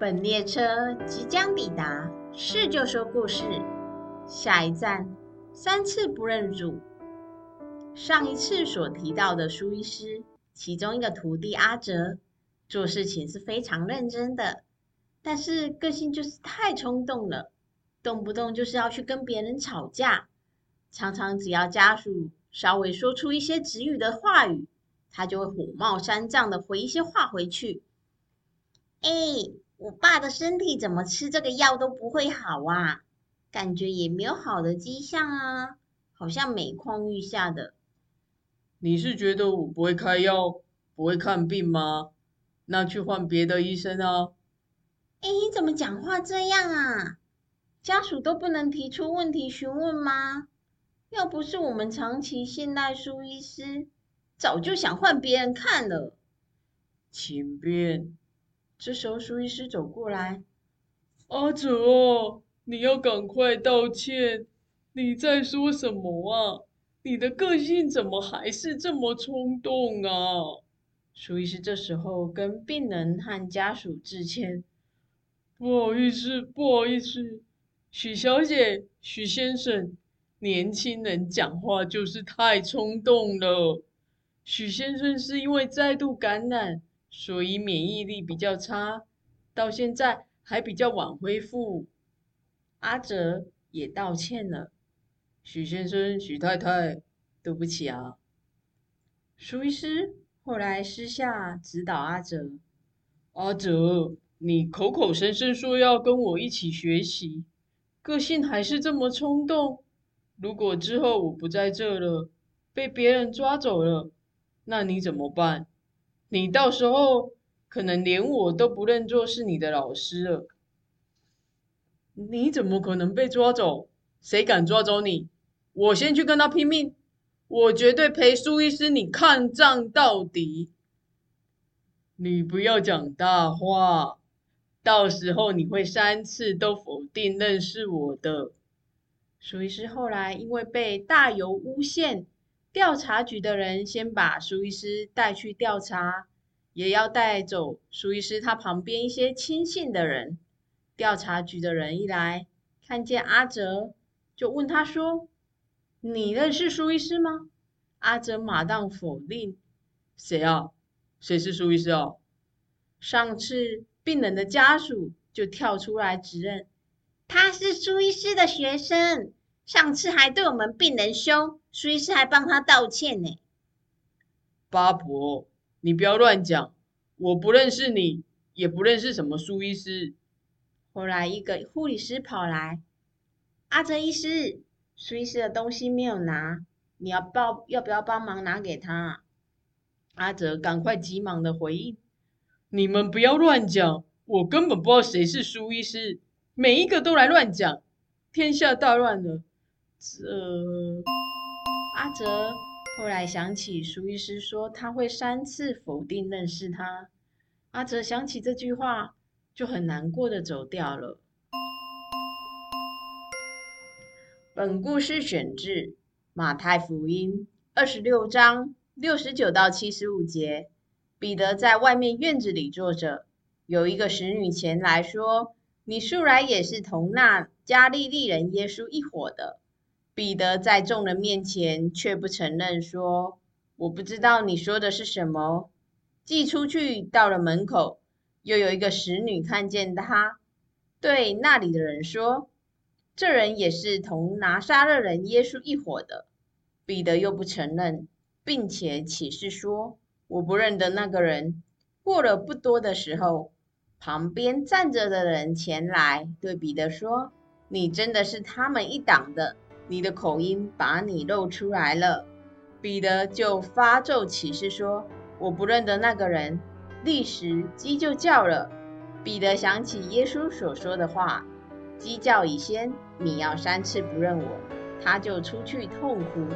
本列车即将抵达，是就说故事。下一站，三次不认主。上一次所提到的苏医师，其中一个徒弟阿哲，做事情是非常认真的，但是个性就是太冲动了，动不动就是要去跟别人吵架。常常只要家属稍微说出一些直语的话语，他就会火冒三丈的回一些话回去。哎。我爸的身体怎么吃这个药都不会好啊？感觉也没有好的迹象啊，好像每况愈下的。你是觉得我不会开药，不会看病吗？那去换别的医生啊。哎，你怎么讲话这样啊？家属都不能提出问题询问吗？要不是我们长期信赖苏医师，早就想换别人看了。请便。这时候，苏医师走过来：“阿哲，你要赶快道歉！你在说什么啊？你的个性怎么还是这么冲动啊？”苏医师这时候跟病人和家属致歉：“不好意思，不好意思，许小姐、许先生，年轻人讲话就是太冲动了。许先生是因为再度感染。”所以免疫力比较差，到现在还比较晚恢复。阿哲也道歉了。许先生、许太太，对不起啊。苏医师后来私下指导阿哲：“阿哲，你口口声声说要跟我一起学习，个性还是这么冲动。如果之后我不在这了，被别人抓走了，那你怎么办？”你到时候可能连我都不认作是你的老师了。你怎么可能被抓走？谁敢抓走你？我先去跟他拼命！我绝对陪苏医师你抗战到底！你不要讲大话，到时候你会三次都否定认识我的。苏医师后来因为被大油诬陷。调查局的人先把苏医师带去调查，也要带走苏医师他旁边一些亲信的人。调查局的人一来，看见阿哲，就问他说：“你认识苏医师吗？”阿哲马上否定：“谁啊？谁是苏医师啊？”上次病人的家属就跳出来指认：“他是苏医师的学生。”上次还对我们病人凶，苏医师还帮他道歉呢。八婆，你不要乱讲，我不认识你，也不认识什么苏医师。后来一个护理师跑来，阿哲医师，苏医师的东西没有拿，你要报要不要帮忙拿给他？阿哲赶快急忙的回应：你们不要乱讲，我根本不知道谁是苏医师，每一个都来乱讲，天下大乱了。这阿哲后来想起苏医师说他会三次否定认识他，阿哲想起这句话就很难过的走掉了。本故事选自马太福音二十六章六十九到七十五节。彼得在外面院子里坐着，有一个使女前来说：“你素来也是同那加利利人耶稣一伙的。”彼得在众人面前却不承认，说：“我不知道你说的是什么。”既出去到了门口，又有一个使女看见他，对那里的人说：“这人也是同拿撒勒人耶稣一伙的。”彼得又不承认，并且起誓说：“我不认得那个人。”过了不多的时候，旁边站着的人前来对彼得说：“你真的是他们一党的。”你的口音把你露出来了，彼得就发咒起誓说：“我不认得那个人。”立时鸡就叫了。彼得想起耶稣所说的话：“鸡叫已先，你要三次不认我。”他就出去痛哭。